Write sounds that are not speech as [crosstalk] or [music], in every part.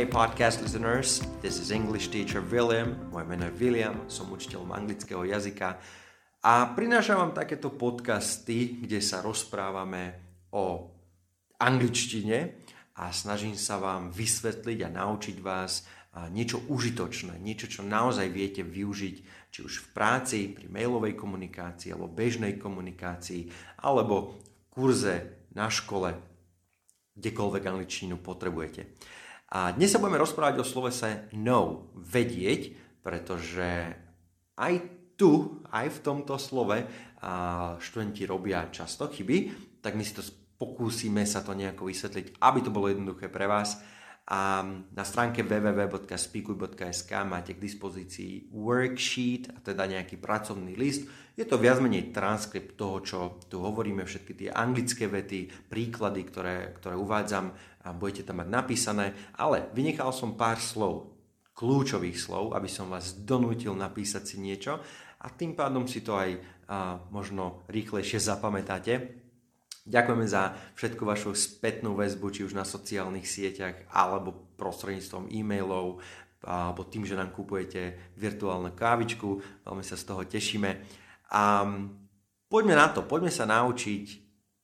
Hey podcast listeners, this is English teacher William, moje meno je William, som učiteľom anglického jazyka. A prinášam vám takéto podcasty, kde sa rozprávame o angličtine a snažím sa vám vysvetliť a naučiť vás niečo užitočné, niečo, čo naozaj viete využiť, či už v práci, pri mailovej komunikácii, alebo bežnej komunikácii, alebo v kurze na škole, kdekoľvek angličtinu potrebujete. A dnes sa budeme rozprávať o slovese know, vedieť, pretože aj tu, aj v tomto slove študenti robia často chyby, tak my si to pokúsime sa to nejako vysvetliť, aby to bolo jednoduché pre vás. A na stránke www.speakuj.sk máte k dispozícii worksheet, a teda nejaký pracovný list. Je to viac menej transkript toho, čo tu hovoríme, všetky tie anglické vety, príklady, ktoré, ktoré uvádzam a budete tam mať napísané, ale vynechal som pár slov, kľúčových slov, aby som vás donútil napísať si niečo a tým pádom si to aj a, možno rýchlejšie zapamätáte. Ďakujeme za všetku vašu spätnú väzbu, či už na sociálnych sieťach, alebo prostredníctvom e-mailov, alebo tým, že nám kupujete virtuálnu kávičku. Veľmi sa z toho tešíme. A poďme na to, poďme sa naučiť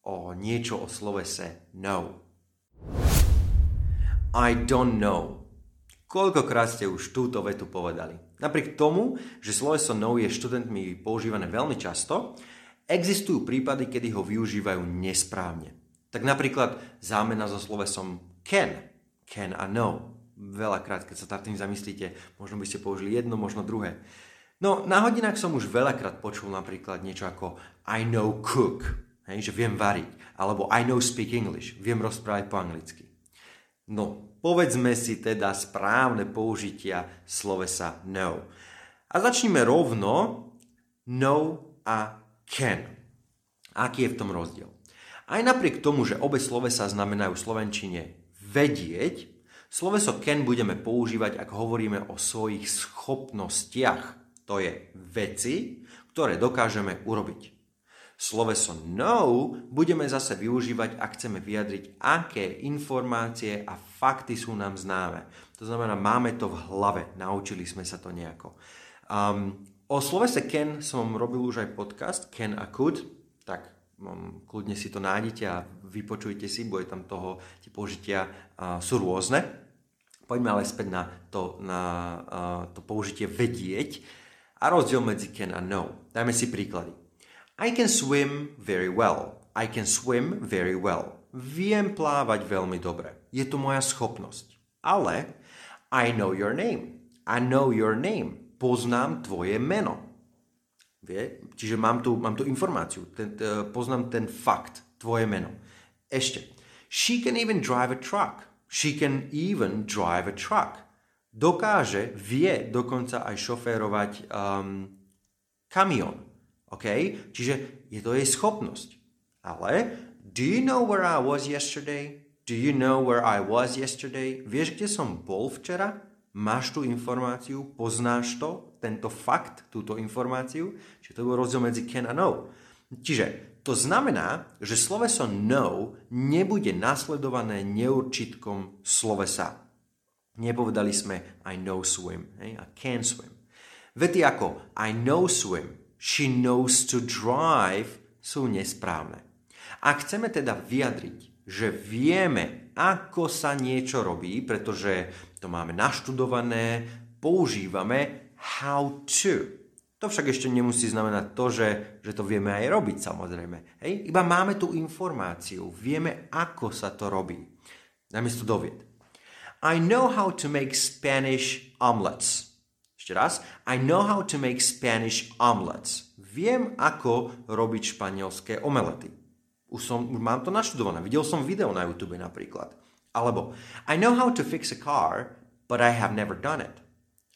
o niečo o slovese no. I don't know. Koľkokrát ste už túto vetu povedali? Napriek tomu, že sloveso no je študentmi používané veľmi často, existujú prípady, kedy ho využívajú nesprávne. Tak napríklad zámena so slovesom can, can a no. Veľakrát, keď sa nad tým zamyslíte, možno by ste použili jedno, možno druhé. No, na hodinách som už veľakrát počul napríklad niečo ako I know cook, hej, že viem variť, alebo I know speak English, viem rozprávať po anglicky. No, povedzme si teda správne použitia slovesa no. A začneme rovno no a can. Aký je v tom rozdiel? Aj napriek tomu, že obe slovesa znamenajú v slovenčine vedieť, sloveso can budeme používať, ak hovoríme o svojich schopnostiach. To je veci, ktoré dokážeme urobiť. Sloveso know budeme zase využívať, ak chceme vyjadriť, aké informácie a fakty sú nám známe. To znamená, máme to v hlave, naučili sme sa to nejako. Um, o slovese can som robil už aj podcast, can a could, tak um, kľudne si to nájdete a vypočujte si, bude tam toho, tie použitia uh, sú rôzne. Poďme ale späť na to, na, uh, to použitie vedieť a rozdiel medzi can a know. Dajme si príklady. I can swim very well. I can swim very well. Viem plávať veľmi dobre. Je to moja schopnosť. Ale I know your name. I know your name. Poznám tvoje meno. Vie? Čiže mám tu, mám tu informáciu, ten, t, poznám ten fakt, tvoje meno. Ešte. She can even drive a truck. She can even drive a truck. Dokáže, vie dokonca aj šoférovať um, kamión. OK? Čiže je to jej schopnosť. Ale do you know where I was yesterday? Do you know where I was yesterday? Vieš, kde som bol včera? Máš tú informáciu? Poznáš to? Tento fakt? Túto informáciu? Čiže to bol rozdiel medzi can a know. Čiže to znamená, že sloveso know nebude nasledované neurčitkom slovesa. Nepovedali sme I know swim, hej, I can swim. Vety ako I know swim, she knows to drive sú nesprávne. Ak chceme teda vyjadriť, že vieme, ako sa niečo robí, pretože to máme naštudované, používame how to. To však ešte nemusí znamenať to, že, že to vieme aj robiť samozrejme. Hej? Iba máme tú informáciu, vieme, ako sa to robí. Dajme si to dovied. I know how to make Spanish omelets. Ešte raz. I know how to make Spanish omelets. Viem, ako robiť španielské omelety. Už, som, už mám to naštudované. Videl som video na YouTube napríklad. Alebo I know how to fix a car, but I have never done it.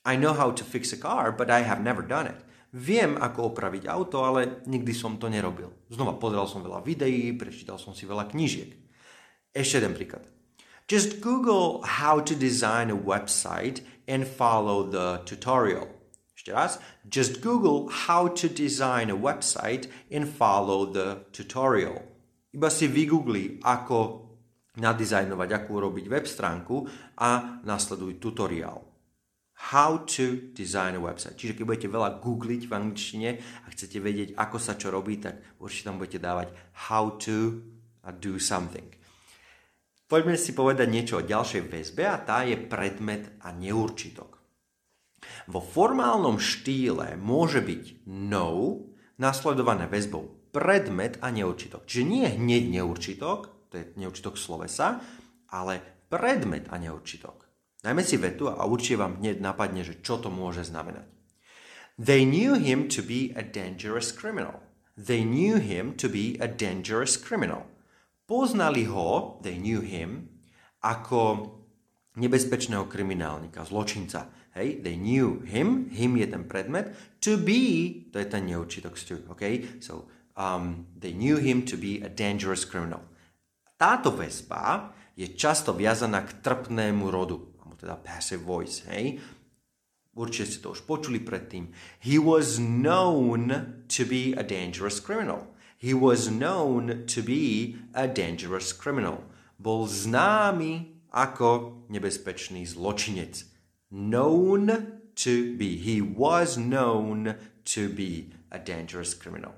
I know how to fix a car, but I have never done it. Viem, ako opraviť auto, ale nikdy som to nerobil. Znova pozeral som veľa videí, prečítal som si veľa knížiek. Ešte jeden príklad. Just Google how to design a website and follow the tutorial. Ešte raz, just Google how to design a website and follow the tutorial. Iba si vygoogli, ako nadizajnovať, akú urobiť web stránku a nasleduj tutoriál. How to design a website. Čiže keď budete veľa googliť v angličtine a chcete vedieť, ako sa čo robí, tak určite tam budete dávať how to a do something. Poďme si povedať niečo o ďalšej väzbe a tá je predmet a neurčitok. Vo formálnom štýle môže byť no nasledované väzbou predmet a neurčitok. Čiže nie hneď neurčitok, to je neurčitok slovesa, ale predmet a neurčitok. Dajme si vetu a určite vám hneď napadne, že čo to môže znamenať. They knew him to be a dangerous criminal. They knew him to be a dangerous criminal. Poznali ho, they knew him, ako nebezpečného kriminálnika, zločinca. Hej, they knew him, him je ten predmet, to be, to je ten neurčitok to, okay? So, um, they knew him to be a dangerous criminal. Táto väzba je často viazaná k trpnému rodu teda passive voice, hej. Určite ste to už počuli predtým. He was known to be a dangerous criminal. He was known to be a dangerous criminal. Bol známy ako nebezpečný zločinec. Known to be. He was known to be a dangerous criminal.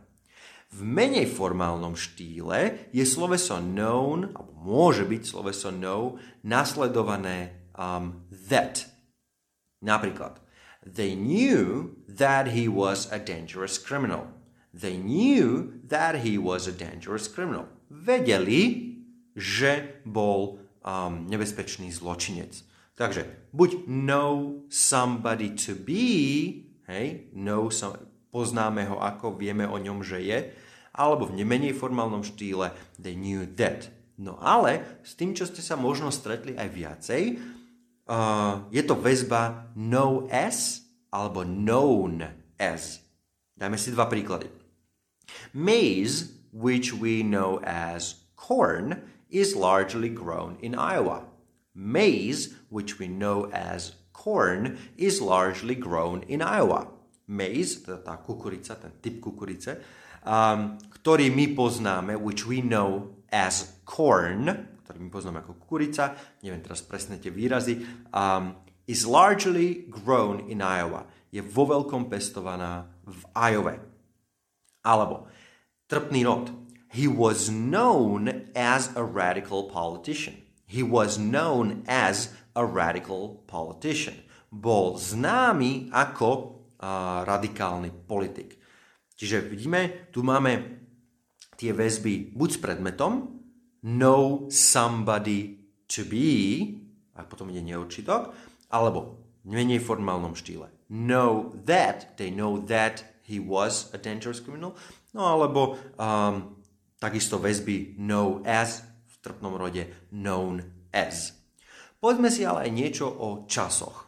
V menej formálnom štýle je sloveso known, alebo môže byť sloveso know, nasledované um, that. Napríklad, they knew that he was a dangerous criminal. They knew that he was a dangerous criminal. Vedeli, že bol um, nebezpečný zločinec. Takže buď know somebody to be, hej, know some, poznáme ho ako, vieme o ňom, že je, alebo v nemenej formálnom štýle they knew that. No ale s tým, čo ste sa možno stretli aj viacej, uh, je to väzba know as alebo known as. Dajme si dva príklady. Maize, which we know as corn, is largely grown in Iowa. Maize, which we know as corn, is largely grown in Iowa. Maize, teda tá kukurica, ten typ kukurice, um, ktorý my poznáme, which we know as corn, ktorý my poznáme ako kukurica, neviem teraz presne tie výrazy, um, is largely grown in Iowa. Je vo veľkom pestovaná v Iowa. Alebo trpný rod. He was known as a radical politician. He was known as a radical politician. Bol známy ako uh, radikálny politik. Čiže vidíme, tu máme tie väzby buď s predmetom, know somebody to be, a potom ide neurčitok, alebo v menej formálnom štýle. Know that, they know that he was a dangerous criminal, no alebo um, takisto väzby know as, v trpnom rode known as. Povedzme si ale aj niečo o časoch,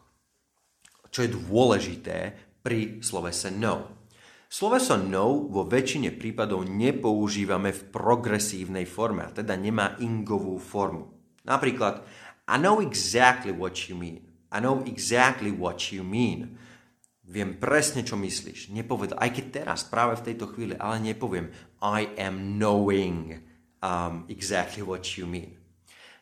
čo je dôležité pri slovese know. Sloveso no vo väčšine prípadov nepoužívame v progresívnej forme, a teda nemá ingovú formu. Napríklad, I know exactly what you mean. I know exactly what you mean. Viem presne, čo myslíš. Nepovedal, aj keď teraz, práve v tejto chvíli, ale nepoviem I am knowing um, exactly what you mean.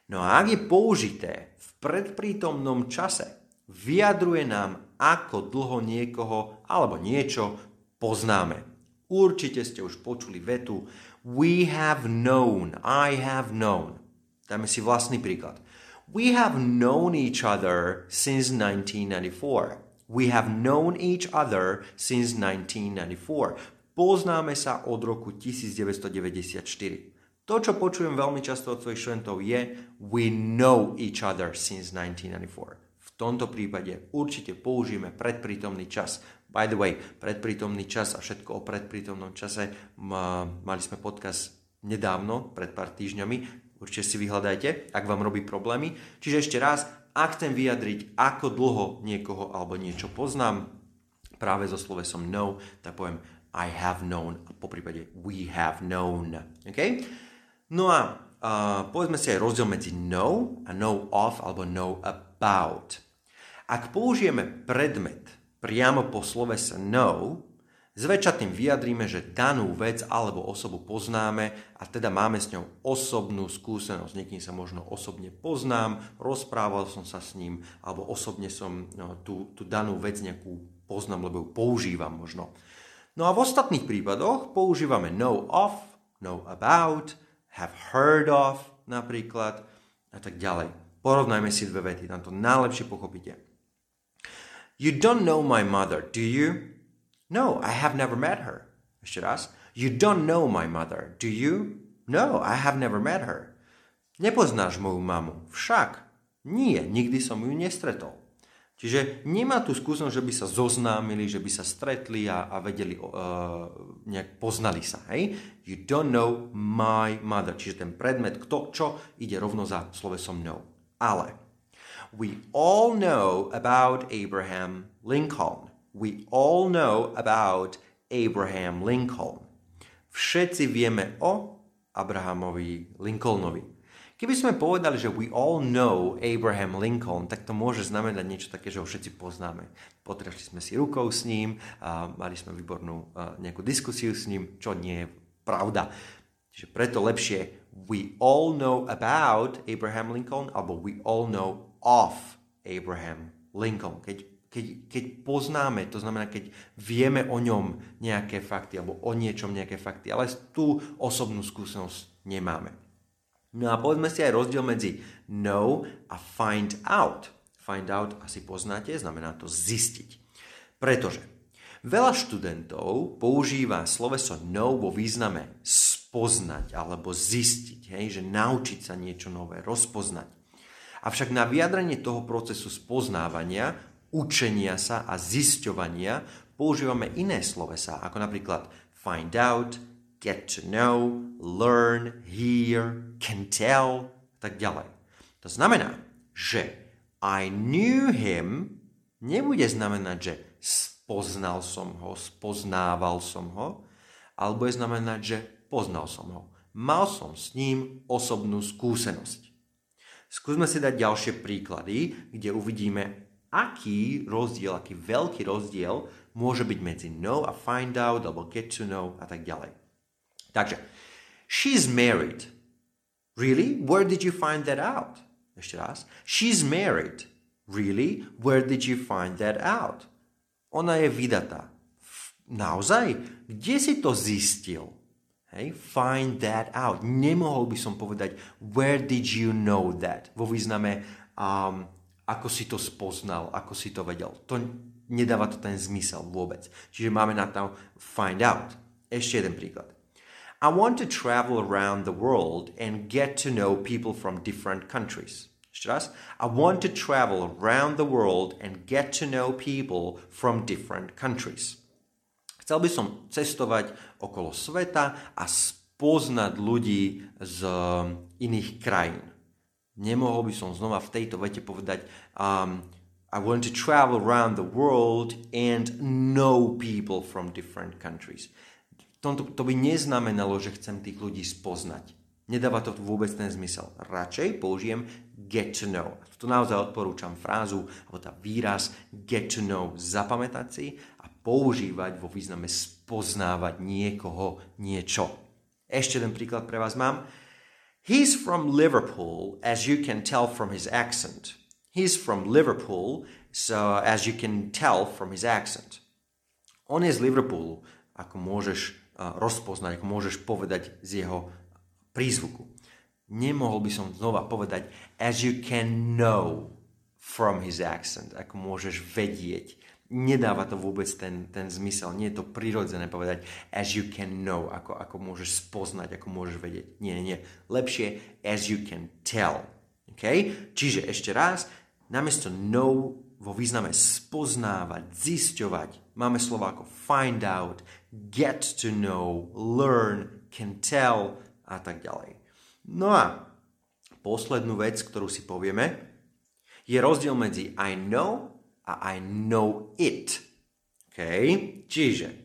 No a ak je použité v predprítomnom čase, vyjadruje nám, ako dlho niekoho alebo niečo poznáme. Určite ste už počuli vetu We have known, I have known. Dajme si vlastný príklad. We have known each other since 1994. We have known each other since 1994. Poznáme sa od roku 1994. To, čo počujem veľmi často od svojich študentov je We know each other since 1994. V tomto prípade určite použijeme predprítomný čas. By the way, predprítomný čas a všetko o predprítomnom čase, mali sme podcast nedávno, pred pár týždňami, určite si vyhľadajte, ak vám robí problémy. Čiže ešte raz, ak chcem vyjadriť, ako dlho niekoho alebo niečo poznám, práve so slovesom know, tak poviem I have known a po prípade we have known. Okay? No a uh, povedzme si aj rozdiel medzi know a know of alebo know about. Ak použijeme predmet priamo po slovese know, Zväčša tým vyjadríme, že danú vec alebo osobu poznáme a teda máme s ňou osobnú skúsenosť. Niekým sa možno osobne poznám, rozprával som sa s ním, alebo osobne som no, tú, tú danú vec nejakú poznám, lebo ju používam možno. No a v ostatných prípadoch používame know of, know about, have heard of napríklad a tak ďalej. Porovnajme si dve vety, tam to najlepšie pochopíte. You don't know my mother, do you? No, I have never met her. Ešte. You don't know my mother, do you? No, I have never met her. Nepoznáš moju mamu. Však. Nie, nikdy som ju nestretol. Čiže nemá tu skúsenosť, že by sa zoznámili, že by sa stretli a, a vedeli, uh, nejak poznali sa. Hej? You don't know my mother. Čiže ten predmet, kto, čo, ide rovno za slovesom know. Ale we all know about Abraham Lincoln we all know about Abraham Lincoln. Všetci vieme o Abrahamovi Lincolnovi. Keby sme povedali, že we all know Abraham Lincoln, tak to môže znamenať niečo také, že ho všetci poznáme. Potrešli sme si rukou s ním, a mali sme výbornú nejakú diskusiu s ním, čo nie je pravda. Čiže preto lepšie we all know about Abraham Lincoln alebo we all know of Abraham Lincoln. Keď keď, keď poznáme, to znamená, keď vieme o ňom nejaké fakty alebo o niečom nejaké fakty, ale tú osobnú skúsenosť nemáme. No a povedzme si aj rozdiel medzi know a find out. Find out asi poznáte, znamená to zistiť. Pretože veľa študentov používa sloveso know vo význame spoznať alebo zistiť, hej, že naučiť sa niečo nové, rozpoznať. Avšak na vyjadrenie toho procesu spoznávania učenia sa a zisťovania používame iné slovesa, ako napríklad find out, get to know, learn, hear, can tell, tak ďalej. To znamená, že I knew him nebude znamenať, že spoznal som ho, spoznával som ho, alebo je znamenať, že poznal som ho. Mal som s ním osobnú skúsenosť. Skúsme si dať ďalšie príklady, kde uvidíme, aký rozdiel, aký veľký rozdiel môže byť medzi know a find out, alebo get to know a tak ďalej. Takže, she's married. Really? Where did you find that out? Ešte raz. She's married. Really? Where did you find that out? Ona je vydatá. Naozaj? Kde si to zistil? Hey, find that out. Nemohol by som povedať where did you know that? Vo význame um, ako si to spoznal, ako si to vedel. To nedáva to ten zmysel vôbec. Čiže máme na to find out. Ešte jeden príklad. I want to travel around the world and get to know people from different countries. Ešte raz. I want to travel around the world and get to know people from different countries. Chcel by som cestovať okolo sveta a spoznať ľudí z iných krajín. Nemohol by som znova v tejto vete povedať um, I want to travel around the world and know people from different countries. To, to by neznamenalo, že chcem tých ľudí spoznať. Nedáva to vôbec ten zmysel. Radšej použijem get to know. Tu naozaj odporúčam frázu, alebo tá výraz get to know zapamätať si a používať vo význame spoznávať niekoho, niečo. Ešte jeden príklad pre vás mám. He's from Liverpool, as you can tell from his accent. He's from Liverpool, so as you can tell from his accent. On je z Liverpoolu, ako môžeš uh, rozpoznať, ako môžeš povedať z jeho prízvuku. Nemohol by som znova povedať as you can know from his accent, ako môžeš vedieť nedáva to vôbec ten, ten zmysel. Nie je to prirodzené povedať as you can know, ako, ako môžeš spoznať, ako môžeš vedieť. Nie, nie. Lepšie as you can tell. Okay? Čiže ešte raz, namiesto know vo význame spoznávať, zisťovať, máme slovo ako find out, get to know, learn, can tell a tak ďalej. No a poslednú vec, ktorú si povieme, je rozdiel medzi I know a I know it. Okay? Čiže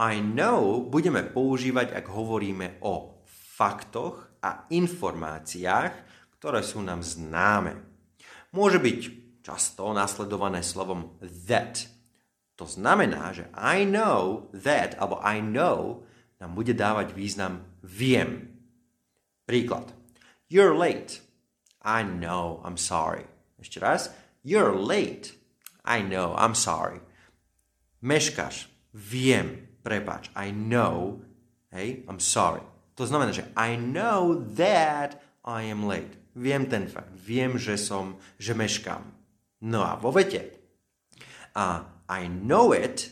I know budeme používať, ak hovoríme o faktoch a informáciách, ktoré sú nám známe. Môže byť často nasledované slovom that. To znamená, že I know that, alebo I know nám bude dávať význam viem. Príklad. You're late. I know, I'm sorry. Ešte raz. You're late. I know, I'm sorry. Meškáš. Viem. Prepač. I know. Hej, I'm sorry. To znamená, že I know that I am late. Viem ten fakt. Viem, že som, že meškám. No a vo vete. A I know it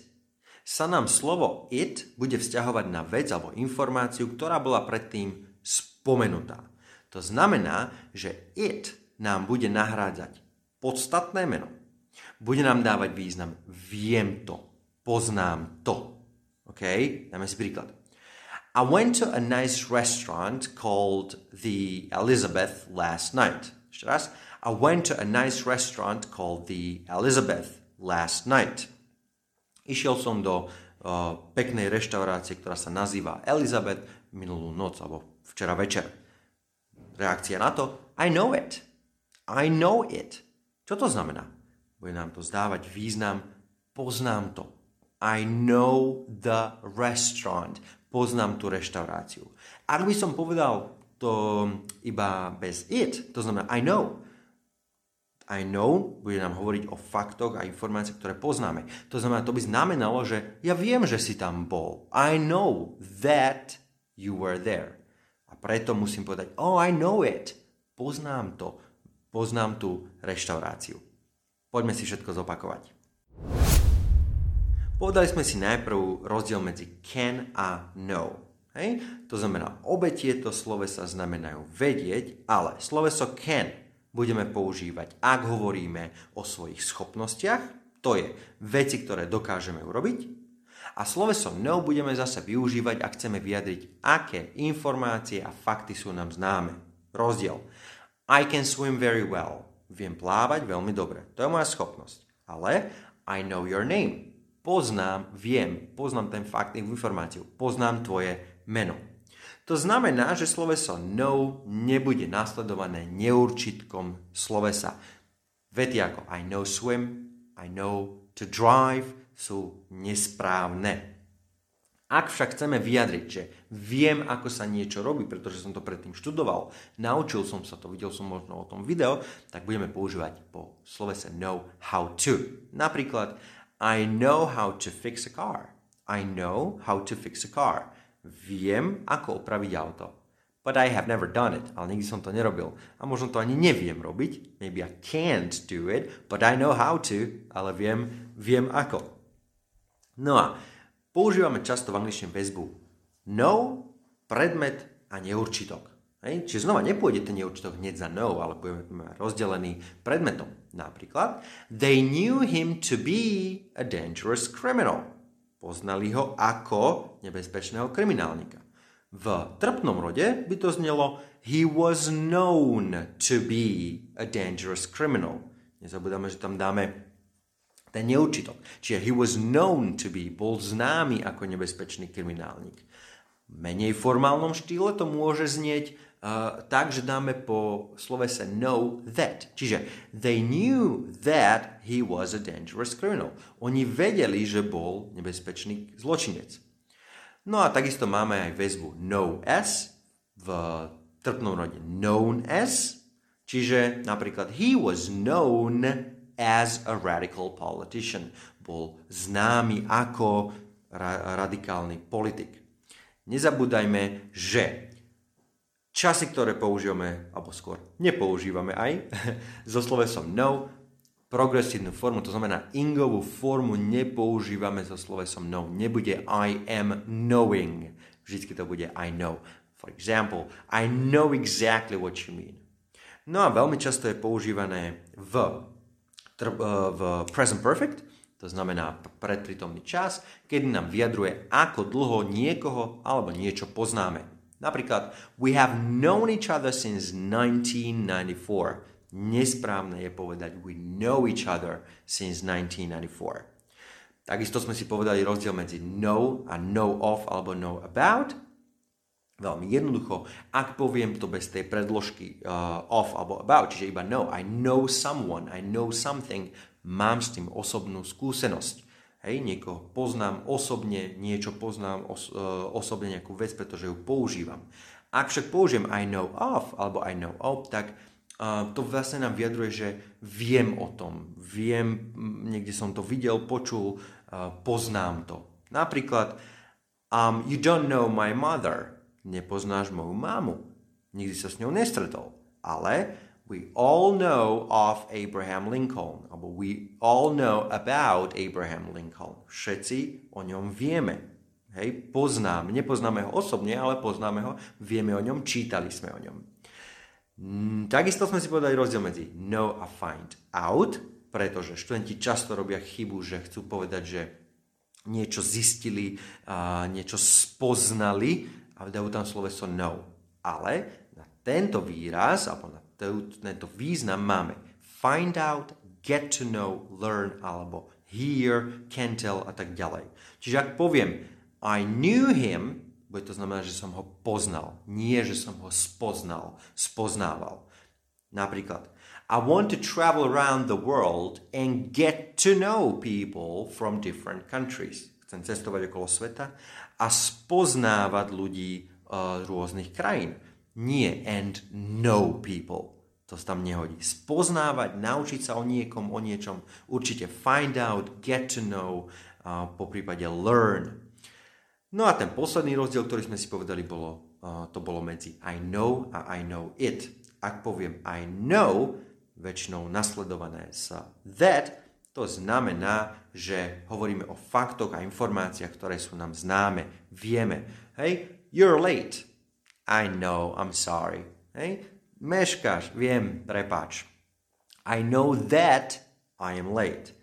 sa nám slovo it bude vzťahovať na vec alebo informáciu, ktorá bola predtým spomenutá. To znamená, že it nám bude nahrádzať podstatné meno. Bude nám dávať význam viem to, poznám to. OK? Dáme si príklad. I went to a nice restaurant called the Elizabeth last night. Ešte raz. I went to a nice restaurant called the Elizabeth last night. Išiel som do uh, peknej reštaurácie, ktorá sa nazýva Elizabeth minulú noc alebo včera večer. Reakcia na to? I know it. I know it. Čo to znamená? Bude nám to zdávať význam poznám to. I know the restaurant. Poznám tú reštauráciu. Ak by som povedal to iba bez it, to znamená I know, i know bude nám hovoriť o faktoch a informáciách, ktoré poznáme. To znamená, to by znamenalo, že ja viem, že si tam bol. I know that you were there. A preto musím povedať, oh, I know it. Poznám to. Poznám tú reštauráciu. Poďme si všetko zopakovať. Povedali sme si najprv rozdiel medzi can a know. Hej? To znamená, obe tieto slovesa znamenajú vedieť, ale sloveso can budeme používať, ak hovoríme o svojich schopnostiach, to je veci, ktoré dokážeme urobiť, a sloveso no budeme zase využívať, ak chceme vyjadriť, aké informácie a fakty sú nám známe. Rozdiel. I can swim very well. Viem plávať veľmi dobre. To je moja schopnosť. Ale I know your name. Poznám, viem, poznám ten fakt, informáciu. Poznám tvoje meno. To znamená, že sloveso know nebude nasledované neurčitkom slovesa. Vety ako I know swim, I know to drive sú nesprávne. Ak však chceme vyjadriť, že viem, ako sa niečo robí, pretože som to predtým študoval, naučil som sa to, videl som možno o tom video, tak budeme používať po slovese know how to. Napríklad, I know how to fix a car. I know how to fix a car. Viem, ako opraviť auto. But I have never done it. Ale nikdy som to nerobil. A možno to ani neviem robiť. Maybe I can't do it, but I know how to. Ale viem, viem ako. No a používame často v angličtine väzbu know, predmet a neurčitok. Hej? Čiže znova nepôjde ten neurčitok hneď za know, ale budeme rozdelený predmetom. Napríklad, they knew him to be a dangerous criminal. Poznali ho ako nebezpečného kriminálnika. V trpnom rode by to znelo He was known to be a dangerous criminal. Nezabudáme, že tam dáme ten neurčitok. Čiže he was known to be, bol známy ako nebezpečný kriminálnik. V menej formálnom štýle to môže znieť uh, tak, že dáme po slovese know that. Čiže they knew that he was a dangerous criminal. Oni vedeli, že bol nebezpečný zločinec. No a takisto máme aj väzbu know as v trpnom rode known as, čiže napríklad he was known as a radical politician. Bol známy ako ra- radikálny politik. Nezabúdajme, že časy, ktoré používame, alebo skôr nepoužívame aj, [laughs] so slovesom no, progresívnu formu, to znamená ingovú formu nepoužívame so slovesom no. Nebude I am knowing. Vždycky to bude I know. For example, I know exactly what you mean. No a veľmi často je používané v, v present perfect, to znamená predprítomný čas, kedy nám vyjadruje, ako dlho niekoho alebo niečo poznáme. Napríklad, we have known each other since 1994. Nesprávne je povedať we know each other since 1994. Takisto sme si povedali rozdiel medzi know a know of alebo know about. Veľmi jednoducho, ak poviem to bez tej predložky uh, of alebo about, čiže iba know, I know someone, I know something, mám s tým osobnú skúsenosť. Hej, niekoho poznám osobne, niečo poznám os- e, osobne nejakú vec, pretože ju používam. Ak však použijem I know of alebo I know of, tak uh, to vlastne nám vyjadruje, že viem o tom, viem, niekde som to videl, počul, uh, poznám to. Napríklad, um, you don't know my mother, nepoznáš moju mamu, nikdy sa s ňou nestretol, ale we all know of Abraham Lincoln, alebo we all know about Abraham Lincoln. Všetci o ňom vieme. Hej, poznám, nepoznáme ho osobne, ale poznáme ho, vieme o ňom, čítali sme o ňom. Mm, takisto sme si povedali rozdiel medzi know a find out, pretože študenti často robia chybu, že chcú povedať, že niečo zistili, niečo spoznali a dajú tam sloveso know. Ale na tento výraz, alebo na tento význam máme find out, get to know, learn, alebo hear, can tell a tak ďalej. Čiže ak poviem, I knew him, bude to znamená, že som ho poznal, nie že som ho spoznal, spoznával. Napríklad, I want to travel around the world and get to know people from different countries. Chcem cestovať okolo sveta a spoznávať ľudí uh, rôznych krajín. Nie and know people. To sa tam nehodí. Spoznávať, naučiť sa o niekom, o niečom. Určite find out, get to know, uh, po prípade learn. No a ten posledný rozdiel, ktorý sme si povedali, bolo, uh, to bolo medzi I know a I know it. Ak poviem I know, väčšinou nasledované sa that, to znamená, že hovoríme o faktoch a informáciách, ktoré sú nám známe, vieme. Hej, you're late. I know, I'm sorry. Hej, meškáš, viem, prepáč. I know that I am late.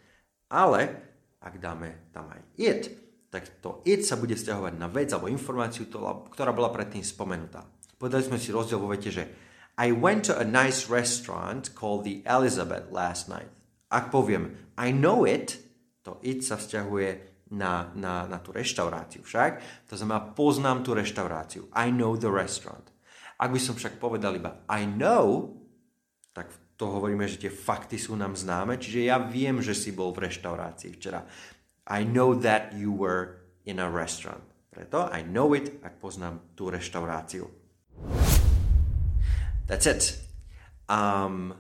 Ale ak dáme tam aj it, tak to it sa bude vzťahovať na vec alebo informáciu, ktorá bola predtým spomenutá. Povedali sme si rozdiel vo vete, že I went to a nice restaurant called the Elizabeth last night. Ak poviem I know it, to it sa vzťahuje na, na, na tú reštauráciu však. To znamená, poznám tú reštauráciu. I know the restaurant. Ak by som však povedal iba I know, tak to hovoríme, že tie fakty sú nám známe, čiže ja viem, že si bol v reštaurácii včera. I know that you were in a restaurant. Preto I know it, ak poznám tú reštauráciu. That's it. Um,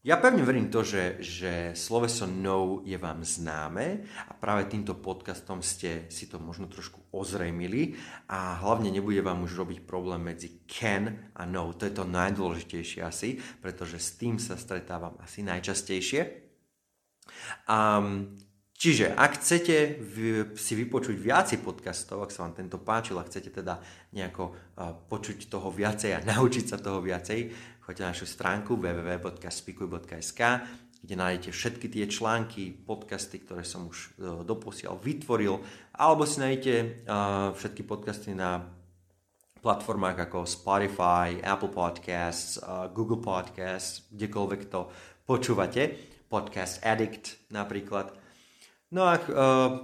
ja pevne verím to, že, že sloveso know je vám známe a práve týmto podcastom ste si to možno trošku ozrejmili a hlavne nebude vám už robiť problém medzi can a know. To je to najdôležitejšie asi, pretože s tým sa stretávam asi najčastejšie. Um, Čiže ak chcete si vypočuť viacej podcastov, ak sa vám tento páčil a chcete teda nejako počuť toho viacej a [laughs] naučiť sa toho viacej, choďte na našu stránku www.spikuj.sk, kde nájdete všetky tie články, podcasty, ktoré som už e, doposiaľ vytvoril, alebo si nájdete všetky podcasty na platformách ako Spotify, Apple Podcasts, Google Podcasts, kdekoľvek to počúvate, Podcast Addict napríklad. No a uh,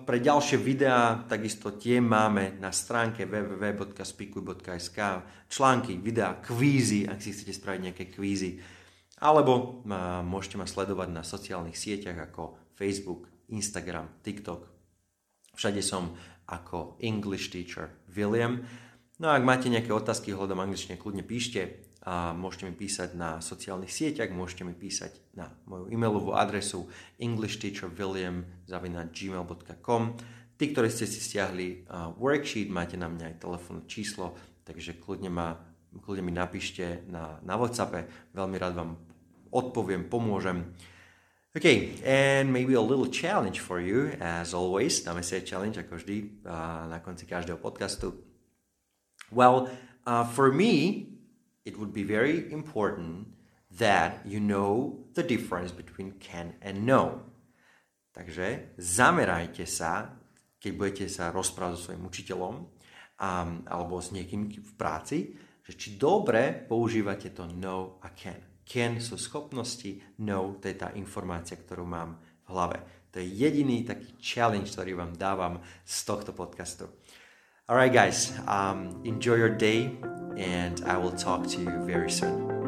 pre ďalšie videá takisto tie máme na stránke www.spikuj.sk články, videá, kvízy, ak si chcete spraviť nejaké kvízy. Alebo uh, môžete ma sledovať na sociálnych sieťach ako Facebook, Instagram, TikTok. Všade som ako English teacher William. No a ak máte nejaké otázky hľadom angličtine, kľudne píšte a môžete mi písať na sociálnych sieťach, môžete mi písať na moju e-mailovú adresu englishteacherwilliam.gmail.com Tí, ktorí ste si stiahli worksheet, máte na mňa aj telefónne číslo, takže kľudne, ma, kľudne mi napíšte na, na WhatsAppe, veľmi rád vám odpoviem, pomôžem. Okay, and maybe a little challenge for you, as always. Dáme si challenge, ako vždy, uh, na konci každého podcastu. Well, uh, for me, it would be very important that you know the difference between can and know. Takže zamerajte sa, keď budete sa rozprávať so svojím učiteľom um, alebo s niekým v práci, že či dobre používate to know a can. Can sú schopnosti, know to je tá informácia, ktorú mám v hlave. To je jediný taký challenge, ktorý vám dávam z tohto podcastu. All right, guys, um, enjoy your day, and I will talk to you very soon.